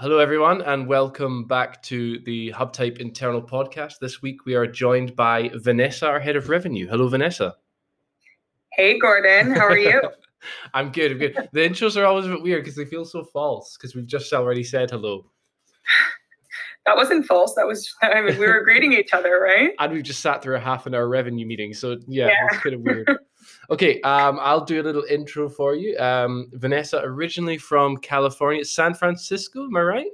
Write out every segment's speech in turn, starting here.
Hello, everyone, and welcome back to the HubType Internal Podcast. This week we are joined by Vanessa, our head of revenue. Hello, Vanessa. Hey, Gordon. How are you? I'm good. I'm good. The intros are always a bit weird because they feel so false because we've just already said hello. That wasn't false. That was, I mean, we were greeting each other, right? And we've just sat through a half an hour revenue meeting. So, yeah, yeah. it's kind of weird. Okay, um, I'll do a little intro for you. Um, Vanessa, originally from California, San Francisco, am I right?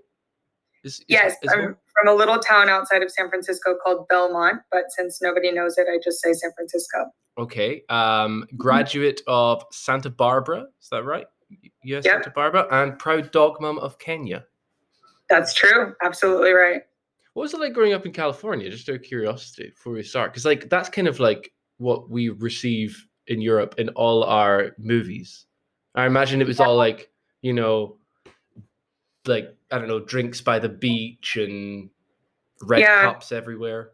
Is, is, yes, is I'm from a little town outside of San Francisco called Belmont, but since nobody knows it, I just say San Francisco. Okay, um, graduate of Santa Barbara, is that right? Yes, yep. Santa Barbara, and proud dog mom of Kenya. That's true. Absolutely right. What was it like growing up in California? Just out of curiosity, before we start, because like that's kind of like what we receive in Europe in all our movies. I imagine it was all like, you know, like I don't know, drinks by the beach and red yeah. cups everywhere.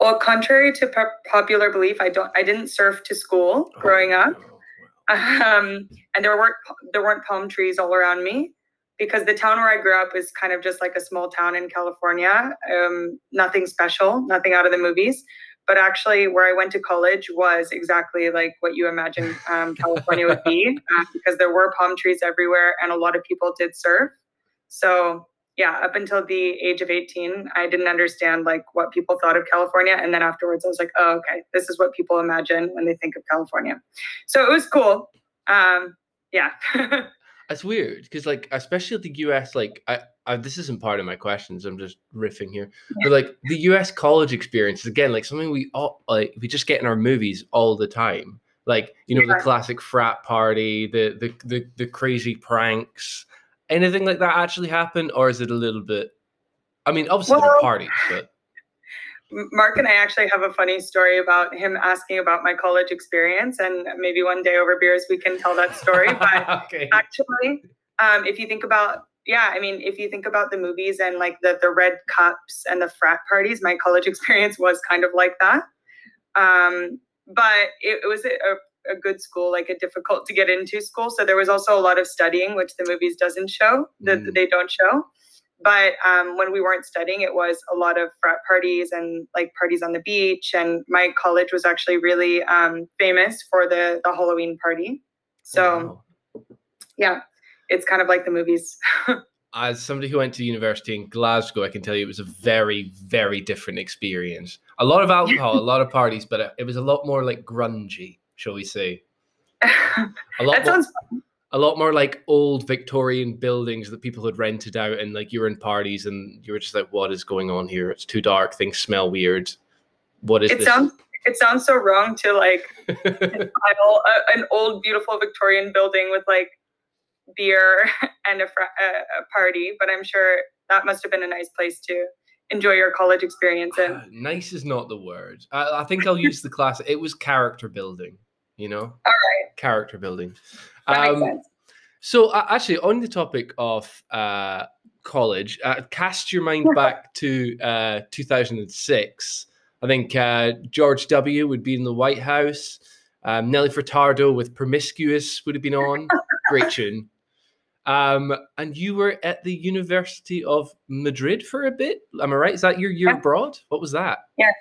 Well, contrary to po- popular belief, I don't. I didn't surf to school oh, growing up, um, and there weren't there weren't palm trees all around me because the town where I grew up is kind of just like a small town in California. Um, nothing special, nothing out of the movies but actually where i went to college was exactly like what you imagine um, california would be uh, because there were palm trees everywhere and a lot of people did surf. So yeah up until the age of 18 i didn't understand like what people thought of california. And then afterwards i was like oh okay this is what people imagine when they think of california. So it was cool. Um, yeah. That's weird because, like, especially the US, like, I, I, this isn't part of my questions. I'm just riffing here, but like the US college experience is again like something we all like we just get in our movies all the time. Like, you know, yeah. the classic frat party, the, the the the crazy pranks. Anything like that actually happen, or is it a little bit? I mean, obviously well, parties, but Mark and I actually have a funny story about him asking about my college experience, and maybe one day over beers we can tell that story. But okay. actually, um, if you think about, yeah, I mean, if you think about the movies and like the the red cups and the frat parties, my college experience was kind of like that. Um, but it, it was a, a, good school, like a difficult to get into school. So there was also a lot of studying, which the movies doesn't show, that mm. they don't show but um, when we weren't studying it was a lot of frat parties and like parties on the beach and my college was actually really um, famous for the the halloween party so wow. yeah it's kind of like the movies as somebody who went to university in glasgow i can tell you it was a very very different experience a lot of alcohol a lot of parties but uh, it was a lot more like grungy shall we say a lot that more, sounds fun a lot more like old Victorian buildings that people had rented out, and like you were in parties and you were just like, "What is going on here? It's too dark. Things smell weird. What is it this?" Sounds it sounds so wrong to like an old beautiful Victorian building with like beer and a, a, party, but I'm sure that must have been a nice place to enjoy your college experience in. Uh, nice is not the word. I, I think I'll use the class. It was character building. You know, all right, character building. Um, so uh, actually, on the topic of uh, college, uh, cast your mind back to uh, 2006. I think uh, George W. would be in the White House. Um, Nelly Furtado with "Promiscuous" would have been on. Great tune. Um, and you were at the University of Madrid for a bit. Am I right? Is that your year yeah. abroad? What was that? Yeah,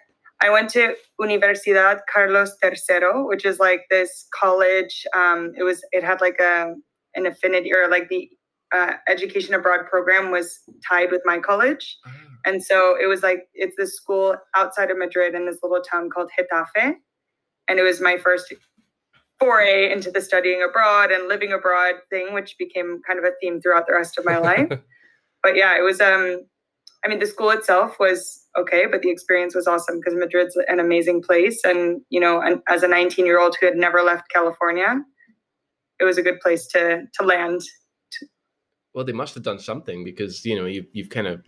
I went to Universidad Carlos III, which is like this college. Um, it was it had like a an affinity or like the uh, education abroad program was tied with my college, oh. and so it was like it's this school outside of Madrid in this little town called Getafe, and it was my first foray into the studying abroad and living abroad thing, which became kind of a theme throughout the rest of my life. but yeah, it was um I mean, the school itself was okay, but the experience was awesome because Madrid's an amazing place. And, you know, and as a 19 year old who had never left California, it was a good place to, to land. Well, they must have done something because, you know, you've, you've kind of,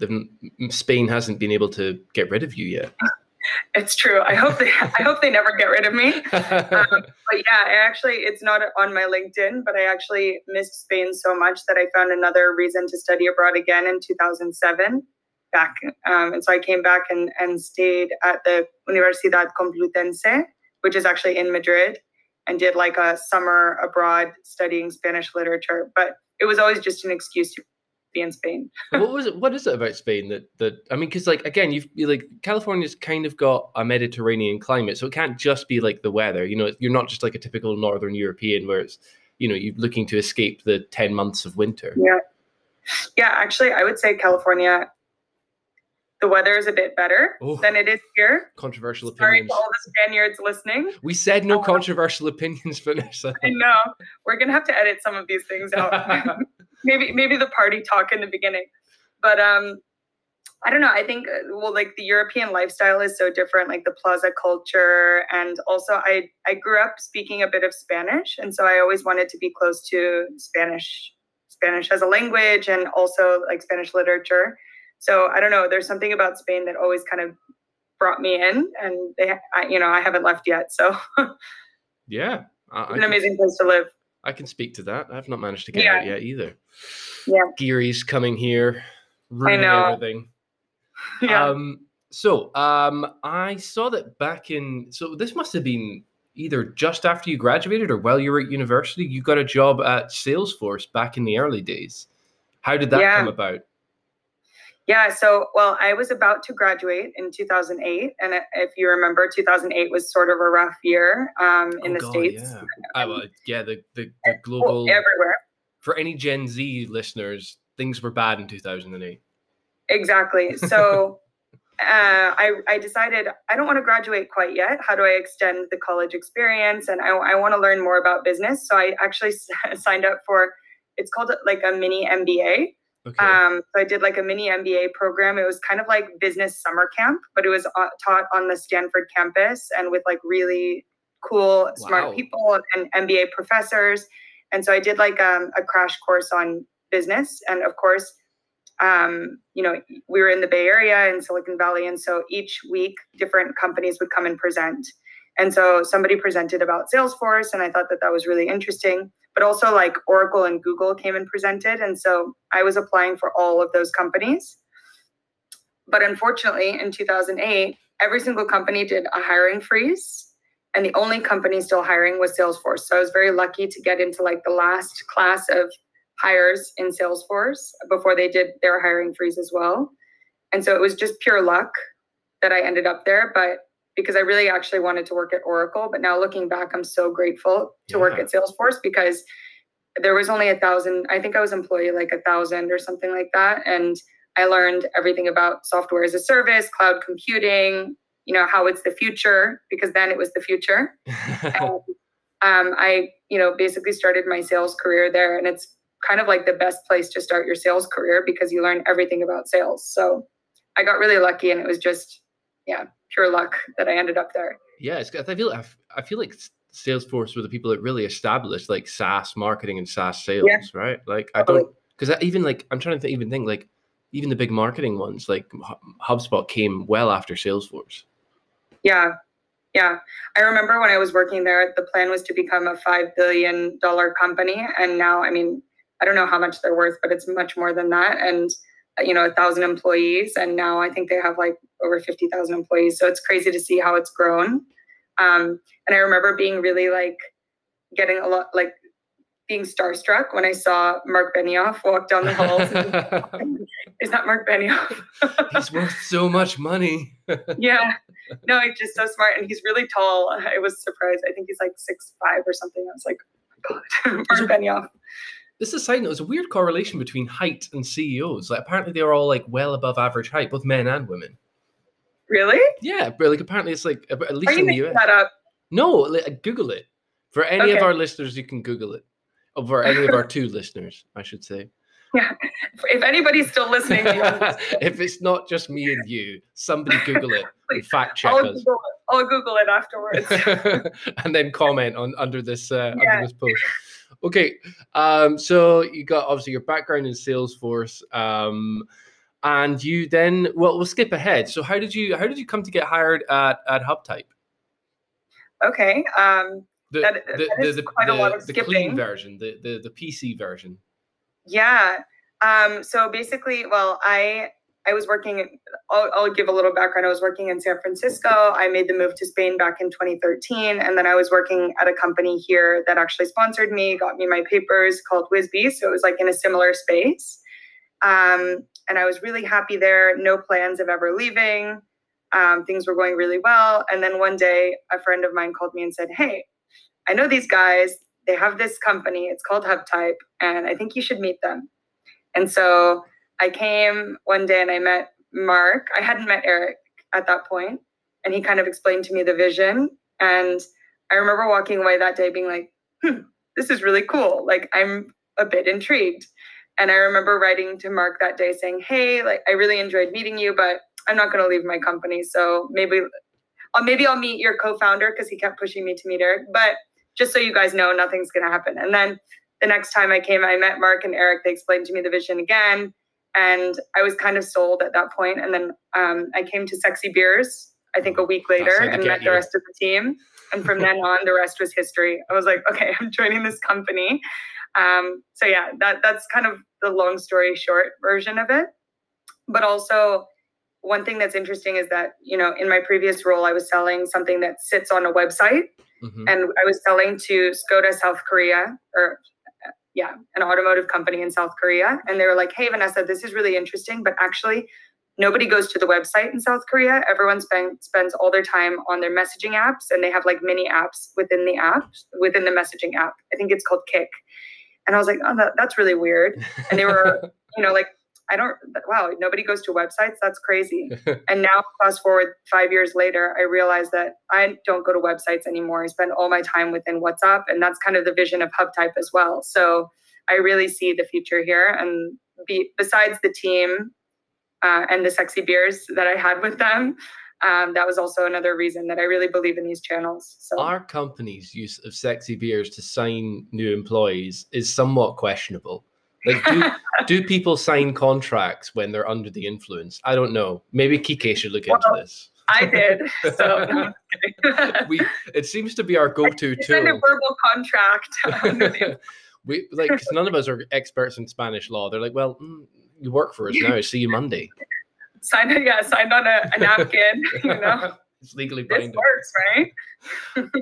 Spain hasn't been able to get rid of you yet. It's true. I hope they, I hope they never get rid of me. Um, but yeah, I actually, it's not on my LinkedIn, but I actually missed Spain so much that I found another reason to study abroad again in 2007 back. Um, and so I came back and, and stayed at the Universidad Complutense, which is actually in Madrid, and did like a summer abroad studying Spanish literature. But it was always just an excuse to be in Spain. what was it? What is it about Spain that that I mean? Because like again, you've like California's kind of got a Mediterranean climate, so it can't just be like the weather. You know, you're not just like a typical Northern European where it's you know you're looking to escape the ten months of winter. Yeah, yeah. Actually, I would say California. The weather is a bit better oh, than it is here. Controversial opinions. Sorry to all the Spaniards listening. We said no um, controversial opinions, Vanessa. I know. We're gonna have to edit some of these things out. maybe maybe the party talk in the beginning but um i don't know i think uh, well like the european lifestyle is so different like the plaza culture and also i i grew up speaking a bit of spanish and so i always wanted to be close to spanish spanish as a language and also like spanish literature so i don't know there's something about spain that always kind of brought me in and they I, you know i haven't left yet so yeah I, it's an amazing place to live I can speak to that. I've not managed to get yeah. out yet either. Yeah. Geary's coming here, ruining everything. Yeah. Um, so um, I saw that back in, so this must have been either just after you graduated or while you were at university, you got a job at Salesforce back in the early days. How did that yeah. come about? Yeah, so well, I was about to graduate in 2008, and if you remember, 2008 was sort of a rough year um, in oh the God, states. Yeah, I, well, yeah, the the, the global everywhere. For any Gen Z listeners, things were bad in 2008. Exactly. So. Uh, I, I decided I don't want to graduate quite yet. How do I extend the college experience? And I, I want to learn more about business. So I actually signed up for it's called like a mini MBA. Okay. Um, so I did like a mini MBA program. It was kind of like business summer camp, but it was uh, taught on the Stanford campus and with like really cool, smart wow. people and MBA professors. And so I did like um, a crash course on business. And of course, um, you know, we were in the Bay Area in Silicon Valley. And so each week, different companies would come and present. And so somebody presented about Salesforce, and I thought that that was really interesting but also like Oracle and Google came and presented. And so I was applying for all of those companies. But unfortunately, in 2008, every single company did a hiring freeze. And the only company still hiring was Salesforce. So I was very lucky to get into like the last class of hires in Salesforce before they did their hiring freeze as well. And so it was just pure luck that I ended up there. But because I really actually wanted to work at Oracle. But now looking back, I'm so grateful to yeah. work at Salesforce because there was only a thousand, I think I was employee like a thousand or something like that. And I learned everything about software as a service, cloud computing, you know, how it's the future, because then it was the future. and, um, I, you know, basically started my sales career there. And it's kind of like the best place to start your sales career because you learn everything about sales. So I got really lucky and it was just, yeah, pure luck that I ended up there. Yeah, I feel I feel like Salesforce were the people that really established like SaaS marketing and SaaS sales, yeah. right? Like I don't because even like I'm trying to th- even think like even the big marketing ones like HubSpot came well after Salesforce. Yeah, yeah. I remember when I was working there, the plan was to become a five billion dollar company, and now I mean I don't know how much they're worth, but it's much more than that, and you know a thousand employees. And now i think they have like over 50000 employees. So it's crazy to see how it's grown. Um, and i remember being really like getting a lot like being starstruck when i saw mark benioff walk down the halls is that mark benioff he's worth so much money yeah no he's just so smart and he's really tall i was surprised i think he's like six five or something i was like oh god mark benioff this is a side note. There's a weird correlation between height and CEOs. Like apparently they're all like well above average height, both men and women. Really? Yeah, but like apparently it's like at least Are in the US. That up? No, like, Google it. For any okay. of our listeners, you can Google it. Or for any of our two listeners, I should say. Yeah. If anybody's still listening, if it's not just me and you, somebody Google it and fact check I'll us. Google it. I'll Google it afterwards. and then comment on under this uh, yeah. under this post. Okay, um, so you got obviously your background in Salesforce, um, and you then well, we'll skip ahead. So how did you how did you come to get hired at at HubType? Okay, um, the, that, the, that the, quite the, a lot of the clean version, the, the the PC version. Yeah. Um, so basically, well, I I was working, I'll, I'll, give a little background. I was working in San Francisco. I made the move to Spain back in 2013. And then I was working at a company here that actually sponsored me, got me my papers called Whisbi. So it was like in a similar space. Um, and I was really happy there. No plans of ever leaving. Um, things were going really well. And then one day, a friend of mine called me and said, Hey, I know these guys. They have this company. It's called HubType, and I think you should meet them. And so I came one day and I met Mark. I hadn't met Eric at that point, and he kind of explained to me the vision. And I remember walking away that day being like, hmm, this is really cool. Like, I'm a bit intrigued. And I remember writing to Mark that day saying, hey, like, I really enjoyed meeting you, but I'm not going to leave my company. So maybe, uh, maybe I'll meet your co-founder because he kept pushing me to meet Eric. But just so you guys know, nothing's going to happen. And then the next time I came, I met Mark and Eric. They explained to me the vision again. And I was kind of sold at that point. And then um, I came to Sexy Beers, I think a week later, and met you. the rest of the team. And from then on, the rest was history. I was like, okay, I'm joining this company. Um, so yeah, that that's kind of the long story short version of it. But also, one thing that's interesting is that you know in my previous role, I was selling something that sits on a website, mm-hmm. and I was selling to Skoda South Korea or yeah, an automotive company in South Korea. And they were like, hey, Vanessa, this is really interesting, but actually, nobody goes to the website in South Korea. Everyone spend, spends all their time on their messaging apps, and they have like mini apps within the app, within the messaging app. I think it's called kick And I was like, oh, that, that's really weird. And they were, you know, like, I don't, wow, nobody goes to websites. That's crazy. and now, fast forward five years later, I realize that I don't go to websites anymore. I spend all my time within WhatsApp. And that's kind of the vision of HubType as well. So I really see the future here. And be, besides the team uh, and the sexy beers that I had with them, um, that was also another reason that I really believe in these channels. So our company's use of sexy beers to sign new employees is somewhat questionable. Like, do, do people sign contracts when they're under the influence? I don't know. Maybe Kike should look well, into this. I did. So we it seems to be our go-to tool. Send a verbal contract. we like because none of us are experts in Spanish law. They're like, well, mm, you work for us now. See you Monday. Signed, yeah, signed on a, a napkin. You know it's legally binding. This works,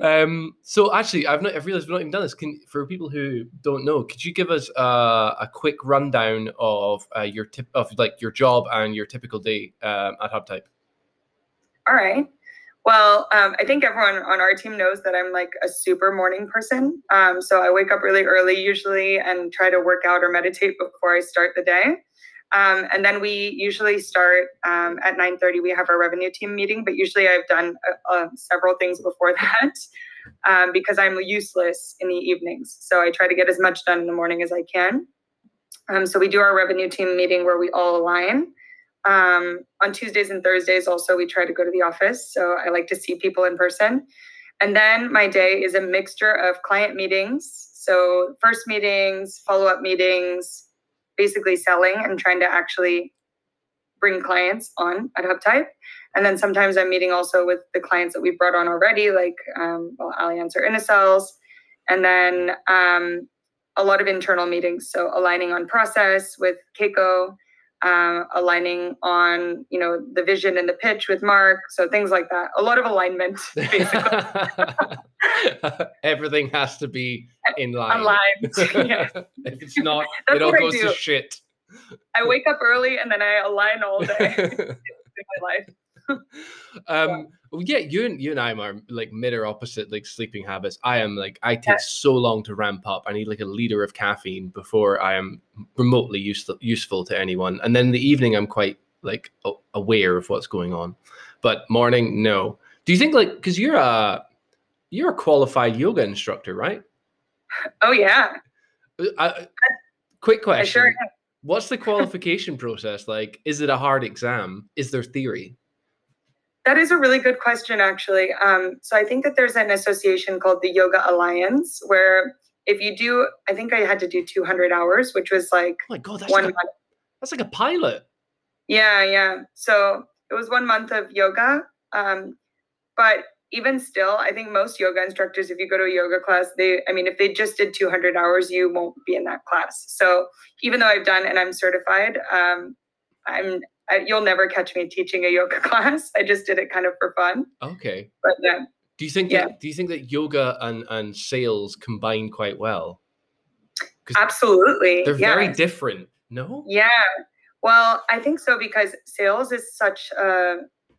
right? um, so actually, I've not, I've realized we've not even done this. Can for people who don't know, could you give us uh, a quick rundown of uh, your tip of like your job and your typical day um, at HubType? All right. Well, um, I think everyone on our team knows that I'm like a super morning person. Um, so I wake up really early usually and try to work out or meditate before I start the day. Um, and then we usually start um, at 9.30. We have our revenue team meeting, but usually I've done uh, uh, several things before that um, because I'm useless in the evenings. So I try to get as much done in the morning as I can. Um, so we do our revenue team meeting where we all align. Um, on Tuesdays and Thursdays, also, we try to go to the office. So I like to see people in person. And then my day is a mixture of client meetings. So first meetings, follow up meetings, basically selling and trying to actually bring clients on at HubType. And then sometimes I'm meeting also with the clients that we've brought on already, like um, well, Allianz or Innocels. And then um, a lot of internal meetings. So aligning on process with Keiko, uh, aligning on you know the vision and the pitch with Mark, so things like that. A lot of alignment, basically. Everything has to be in line. Aligned. yes. if it's not, it all goes to shit. I wake up early and then I align all day in my life. Um yeah. you and you and i are like mirror opposite like sleeping habits. I am like i take so long to ramp up. I need like a liter of caffeine before i am remotely useful useful to anyone. And then the evening i'm quite like aware of what's going on. But morning no. Do you think like because you're a you're a qualified yoga instructor right? Oh yeah. Uh, I, quick question. sure what's the qualification process? Like is it a hard exam? Is there theory that is a really good question, actually. Um, so I think that there's an association called the Yoga Alliance where if you do, I think I had to do 200 hours, which was like oh my god, that's one like a, month. That's like a pilot. Yeah, yeah. So it was one month of yoga, um, but even still, I think most yoga instructors, if you go to a yoga class, they, I mean, if they just did 200 hours, you won't be in that class. So even though I've done and I'm certified, um, I'm I, you'll never catch me teaching a yoga class. I just did it kind of for fun. Okay. But yeah. Do you think? Yeah. That, do you think that yoga and and sales combine quite well? Absolutely. They're very different. No. Yeah. Well, I think so because sales is such a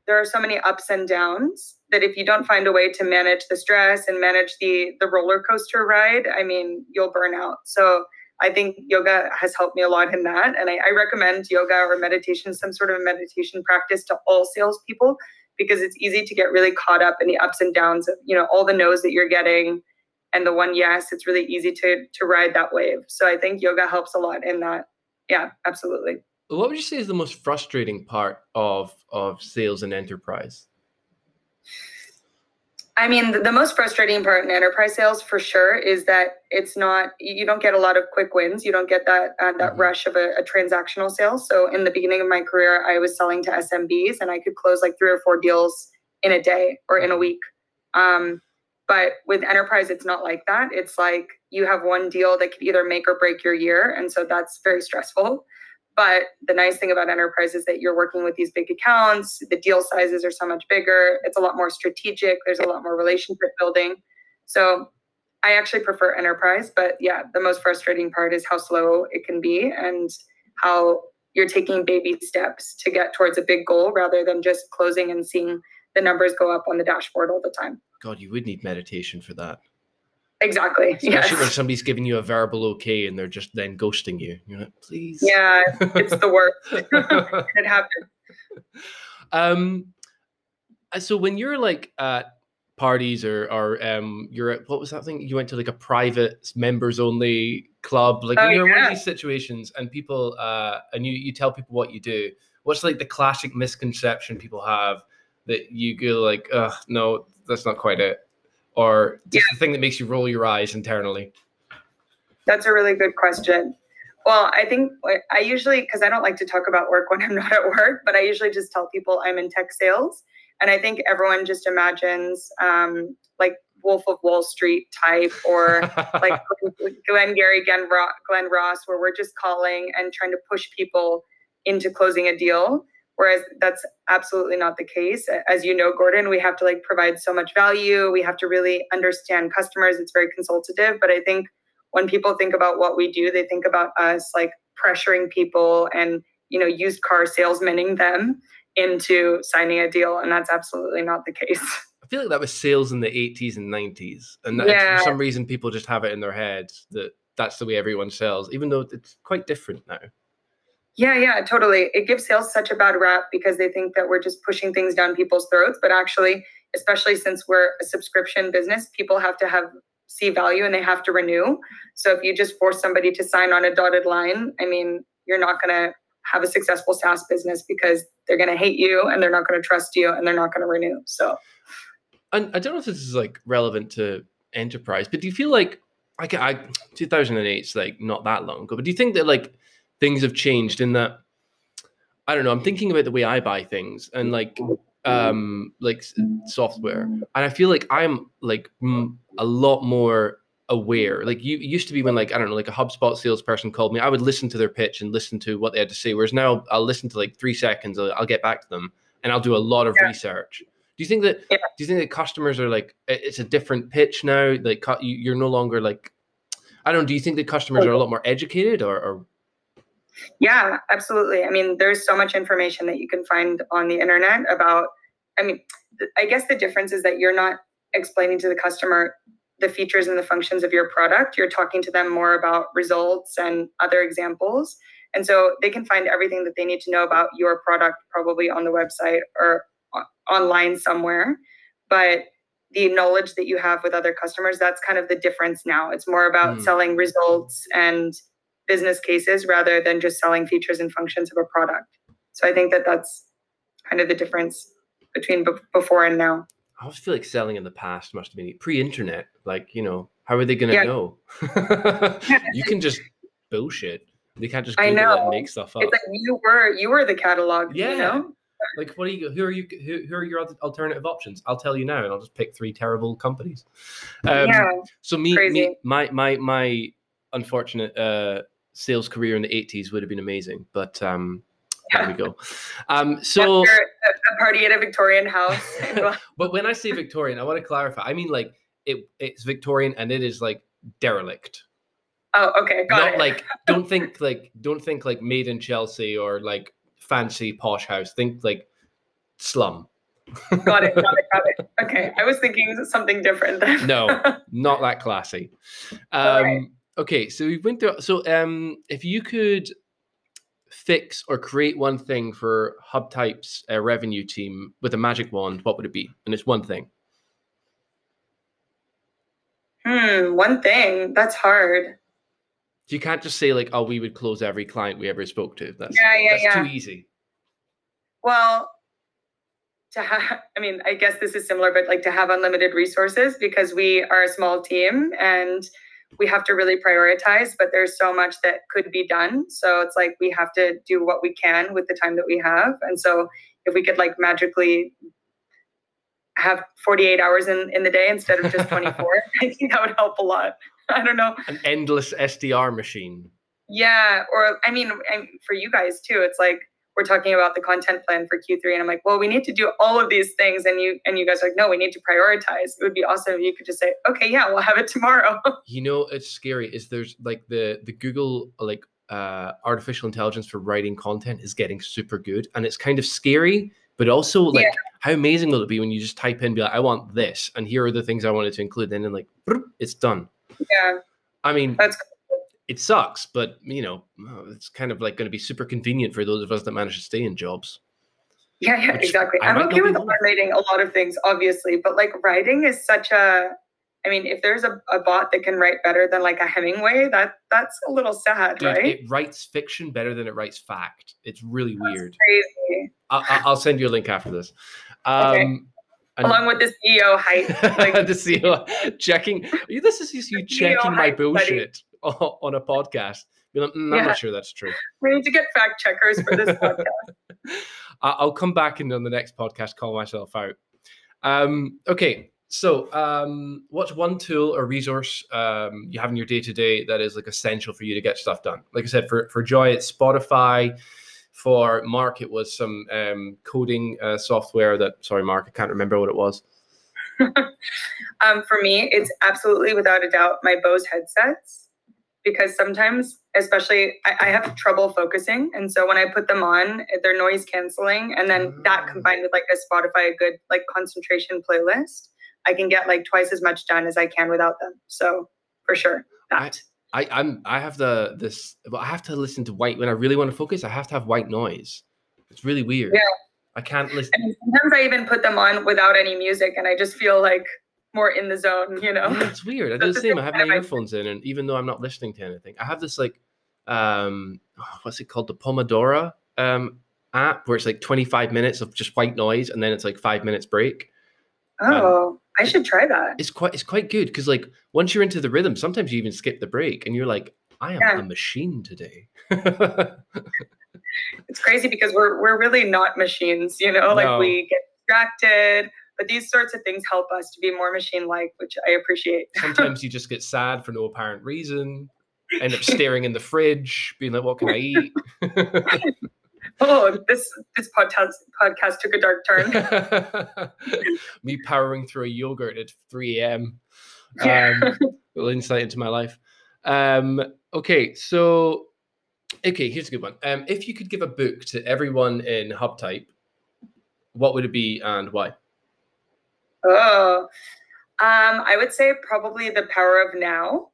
there are so many ups and downs that if you don't find a way to manage the stress and manage the the roller coaster ride, I mean, you'll burn out. So I think yoga has helped me a lot in that. And I, I recommend yoga or meditation, some sort of meditation practice to all salespeople because it's easy to get really caught up in the ups and downs of, you know, all the no's that you're getting and the one yes. It's really easy to to ride that wave. So I think yoga helps a lot in that. Yeah, absolutely. What would you say is the most frustrating part of of sales and enterprise? I mean, the, the, most frustrating part in enterprise sales for sure is that it's not you don't get a lot of quick wins. You don't get that uh, that mm-hmm. rush of a, a, transactional sale. So in the beginning of my career, I was selling to SMBs, and I could close like three or four deals in a day or in a mm-hmm. week. Um, but with enterprise, it's not like that. It's like you have one deal that could either make or break your year, and so that's very stressful. But the nice thing about enterprise is that you're working with these big accounts. The deal sizes are so much bigger. It's a lot more strategic. There's a lot more relationship building. So I actually prefer enterprise. But yeah, the most frustrating part is how slow it can be and how you're taking baby steps to get towards a big goal rather than just closing and seeing the numbers go up on the dashboard all the time. God, you would need meditation for that. Exactly. Especially yes. when somebody's giving you a verbal okay and they're just then ghosting you. You're like, please. Yeah, it's the worst. it happened. Um, uh, so when you're like at parties or or um, you're at what was that thing? You went to like a private members only club. Like oh, you're yeah. in one of these situations and people uh, and you you tell people what you do. What's like the classic misconception people have that you go like, oh no, that's not quite it or just yeah. the thing that makes you roll your eyes internally? That's a really good question. Well, I think I usually, because I don't like to talk about work when I'm not at work, but I usually just tell people I'm in tech sales. And I think everyone just imagines um, like Wolf of Wall Street type or like Glenn Gary, Glen, Ross, where we're just calling and trying to push people into closing a deal. Whereas that's absolutely not the case. As you know, Gordon, we have to like provide so much value. We have to really understand customers. It's very consultative. But I think when people think about what we do, they think about us like pressuring people and, you know, used car salesmaning them into signing a deal. And that's absolutely not the case. I feel like that was sales in the 80s and 90s. And yeah. for some reason, people just have it in their heads that that's the way everyone sells, even though it's quite different now. Yeah, yeah, totally. It gives sales such a bad rap because they think that we're just pushing things down people's throats. But actually, especially since we're a subscription business, people have to have see value and they have to renew. So if you just force somebody to sign on a dotted line, I mean, you're not going to have a successful SaaS business because they're going to hate you and they're not going to trust you and they're not going to renew. So, and I don't know if this is like relevant to enterprise, but do you feel like like I 2008 is like not that long ago, but do you think that like things have changed in that I don't know. I'm thinking about the way I buy things and like um like software, and I feel like I'm like m- a lot more aware. Like you used to be when like I don't know, like a HubSpot salesperson called me, I would listen to their pitch and listen to what they had to say. Whereas now I'll listen to like three seconds, I'll, I'll get back to them, and I'll do a lot of yeah. research. Do you think that? Yeah. Do you think that customers are like it's a different pitch now? Like you're no longer like I don't. know, Do you think that customers are a lot more educated, or, or yeah, absolutely. I mean, there's so much information that you can find on the internet about. I mean, I guess the difference is that you're not explaining to the customer the features and the functions of your product. You're talking to them more about results and other examples. And so they can find everything that they need to know about your product probably on the website or online somewhere. But the knowledge that you have with other customers, that's kind of the difference now. It's more about mm. selling results and business cases rather than just selling features and functions of a product. So I think that that's kind of the difference between b- before and now. I always feel like selling in the past must have been pre-internet. Like, you know, how are they going to yeah. know? you can just bullshit. They can't just Google I know. and make stuff up. It's like you were you were the catalog. Yeah. You know? Like, what are you? Who are you? Who, who, are your alternative options? I'll tell you now, and I'll just pick three terrible companies. Um, yeah. So me, me, my my my unfortunate uh, sales career in the 80s would have been amazing. But um, there we go. Um, so After a party at a Victorian house. but when I say Victorian, I want to clarify. I mean like it it's Victorian and it is like derelict. Oh, okay, got Not it. like don't think like don't think like made in Chelsea or like fancy posh house. Think like slum. got it, got it, got it. Okay, I was thinking something different then. no, not that classy. Um, right. Okay, so we went through. So, um, if you could fix or create one thing for Hubtype's uh, revenue team with a magic wand, what would it be? And it's one thing. Hmm, one thing. That's hard. You can't just say like, "Oh, we would close every client we ever spoke to." That's yeah, yeah, that's yeah. too easy. Well, to have, I mean, I guess this is similar, but like to have unlimited resources because we are a small team and we have to really prioritize, but there's so much that could be done. So it's like we have to do what we can with the time that we have. And so if we could like magically have 48 hours in, in the day instead of just 24, I think that would help a lot. I don't know. An endless SDR machine. Yeah. Or I mean, for you guys too, it's like we're talking about the content plan for Q3 and I'm like, well, we need to do all of these things. And you and you guys are like, no, we need to prioritize. It would be awesome if you could just say, okay, yeah, we'll have it tomorrow. you know, it's scary is there's like the the Google like uh artificial intelligence for writing content is getting super good. And it's kind of scary, but also like yeah. how amazing will it be when you just type in be like, I want this and here are the things I wanted to include. And then like it's done. Yeah. I mean that's it sucks, but you know, it's kind of like going to be super convenient for those of us that manage to stay in jobs. Yeah, yeah, exactly. I'm okay with automating a lot of things, obviously, but like writing is such a. I mean, if there's a, a bot that can write better than like a Hemingway, that that's a little sad, Dude, right? It writes fiction better than it writes fact. It's really that's weird. Crazy. I, will send you a link after this. Um, okay. Along with the CEO height, like, the CEO checking. This is you checking my bullshit on a podcast. Like, mm, I'm yeah. not sure that's true. We need to get fact checkers for this podcast. I'll come back and on the next podcast call myself out. Um, okay, so um, what's one tool or resource um, you have in your day to day that is like essential for you to get stuff done? Like I said, for for Joy, it's Spotify. For Mark, it was some um, coding uh, software that. Sorry, Mark, I can't remember what it was. um, for me, it's absolutely without a doubt my Bose headsets because sometimes, especially, I, I, have trouble focusing. And so when I put them on, they're noise canceling. And then that ah. combined with like a Spotify, a good like concentration playlist, I can get like twice as much done as I can without them. So for sure, that. I, I am I have the this but I have to listen to white when I really want to focus. I have to have white noise. It's really weird. Yeah. I can't listen. And sometimes I even put them on without any music, and I just feel like more in the zone, you know. Yeah, it's weird. I do the same. I have my earphones in, and even though I'm not listening to anything, I have this like, um, oh, what's it called, the Pomodoro um app, where it's like 25 minutes of just white noise, and then it's like five minutes break. Oh, um, I should try that. It's quite it's quite good because like once you're into the rhythm, sometimes you even skip the break, and you're like, I am yeah. a machine today. it's crazy because we're we're really not machines, you know. Like we get distracted but these sorts of things help us to be more machine like, which I appreciate. Sometimes you just get sad for no apparent reason, end up staring in the fridge, being like, what can I eat? oh, this this podcast podcast took a dark turn. Me powering through a yogurt at 3 a.m. Um, little insight into my life. Um, okay, so okay, here's a good one. Um, if you could give a book to everyone in Hubtype, what would it be and why? Oh, um, I would say probably The Power of Now.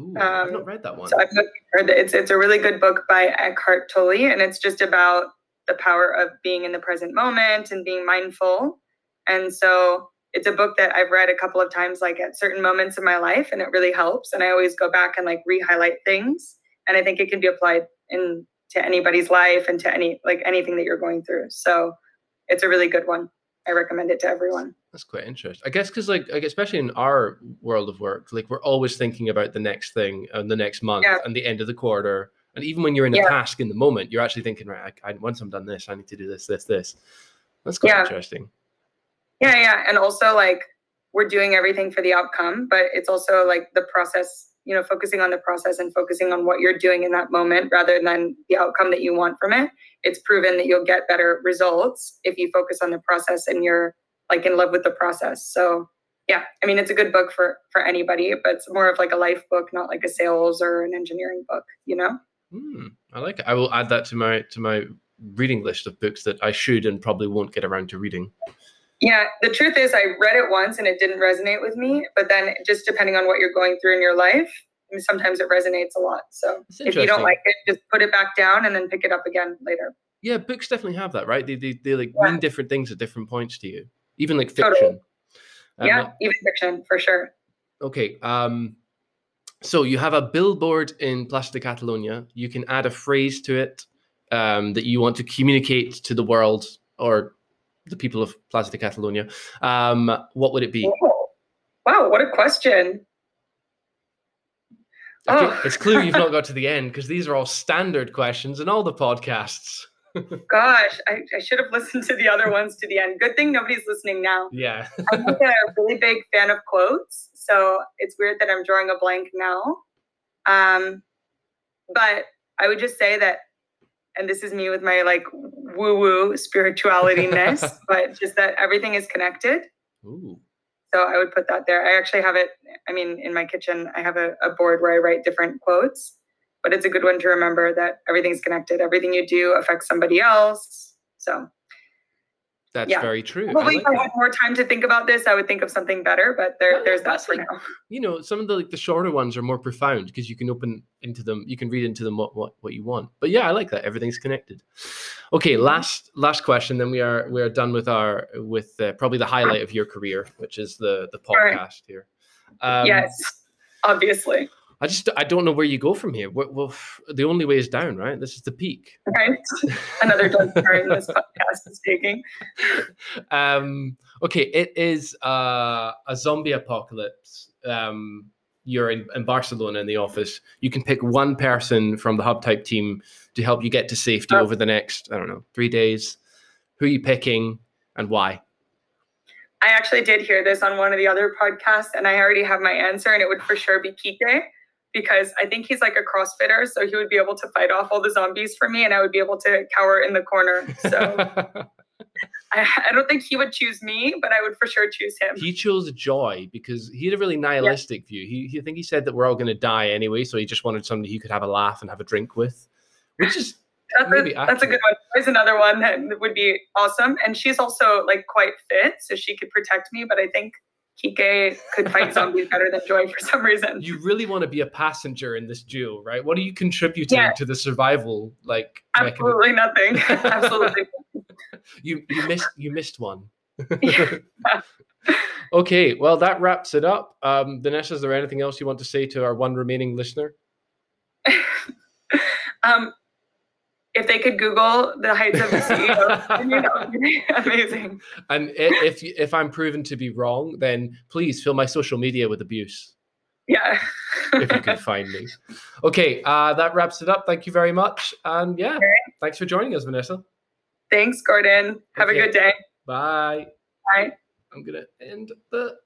Ooh, um, I've not read that one. So I've heard that it's it's a really good book by Eckhart Tolle, and it's just about the power of being in the present moment and being mindful. And so it's a book that I've read a couple of times, like at certain moments in my life, and it really helps. And I always go back and like re-highlight things, and I think it can be applied in to anybody's life and to any like anything that you're going through. So it's a really good one. I recommend it to everyone. That's quite interesting. I guess because like, like especially in our world of work, like we're always thinking about the next thing and the next month yeah. and the end of the quarter. And even when you're in a yeah. task in the moment, you're actually thinking, right, I, I, once I'm done this, I need to do this, this, this. That's quite yeah. interesting. Yeah, yeah, and also like we're doing everything for the outcome, but it's also like the process you know focusing on the process and focusing on what you're doing in that moment rather than the outcome that you want from it it's proven that you'll get better results if you focus on the process and you're like in love with the process so yeah, I mean, it's a good book for for anybody, but it's more of like a life book, not like a sales or an engineering book. You know. Mm, I like it. I will add that to my to my reading list of books that I should and probably won't get around to reading. Yeah, the truth is, I read it once and it didn't resonate with me. But then, just depending on what you're going through in your life, sometimes it resonates a lot. So if you don't like it, just put it back down and then pick it up again later. Yeah, books definitely have that, right? They they, they like yeah. mean different things at different points to you, even like fiction. Totally. Um, yeah, even fiction for sure. Okay. Um, so you have a billboard in Plaza de Catalunya. You can add a phrase to it um, that you want to communicate to the world or the people of Plaza de Catalunya. Um, what would it be? Oh, wow, what a question. Oh. It's clear you've not got to the end because these are all standard questions in all the podcasts. Gosh, I, I, should have listened to the other ones to the end. Good thing nobody's listening now. Yeah. I'm like a really big fan of quotes, so it's weird that I'm drawing a blank now. Um, but I would just say that, and this is me with my like woo woo spirituality ness, but just that everything is connected. Ooh. So I would put that there. I actually have it, I mean, in my kitchen, I have a, a board where I write different quotes but it's a good one to remember that everything's connected. Everything you do affects somebody else. So that's yeah. very true. Probably like if I had more time to think about this, I would think of something better, but there, there's that for like, now. You know, some of the like the shorter ones are more profound because you can open into them, you can read into them what, what, what you want. But yeah, I like that. Everything's connected. Okay, mm-hmm. last last question. Then we are we are done with our with uh, probably the highlight of your career, which is the the podcast right. here. Um, yes, obviously. I just I don't know where you go from here. Well, well the only way is down, right? This is the peak. Right. Another turn this podcast is taking. Um, okay, it is uh, a zombie apocalypse. Um, you're in, in Barcelona in the office. You can pick one person from the hub type team to help you get to safety oh. over the next, I don't know, three days. Who are you picking and why? I actually did hear this on one of the other podcasts, and I already have my answer, and it would for sure be Kike because I think he's like a CrossFitter, so he would be able to fight off all the zombies for me, and I would be able to cower in the corner. So I, I, don't think he would choose me, but I would for sure choose him. He chose joy because he had a really nihilistic yeah. view. He, he I think he said that we're all going to die anyway, so he just wanted somebody he could have a laugh and have a drink with, which is. That's, a, that's a good one. There's another one that would be awesome. And she's also like quite fit, so she could protect me. But I think Kike could fight zombies better than Joy for some reason. You really want to be a passenger in this duel, right? What are you contributing yeah. to the survival? Like absolutely mechanism? nothing. absolutely. you you missed you missed one. okay, well that wraps it up. Um, Vanessa, is there anything else you want to say to our one remaining listener? um, if they could Google the heights of the CEO, you know, amazing. And if if I'm proven to be wrong, then please fill my social media with abuse. Yeah. if you can find me. Okay, uh, that wraps it up. Thank you very much. And yeah, thanks for joining us, Vanessa. Thanks, Gordon. Have okay. a good day. Bye. Bye. I'm gonna end the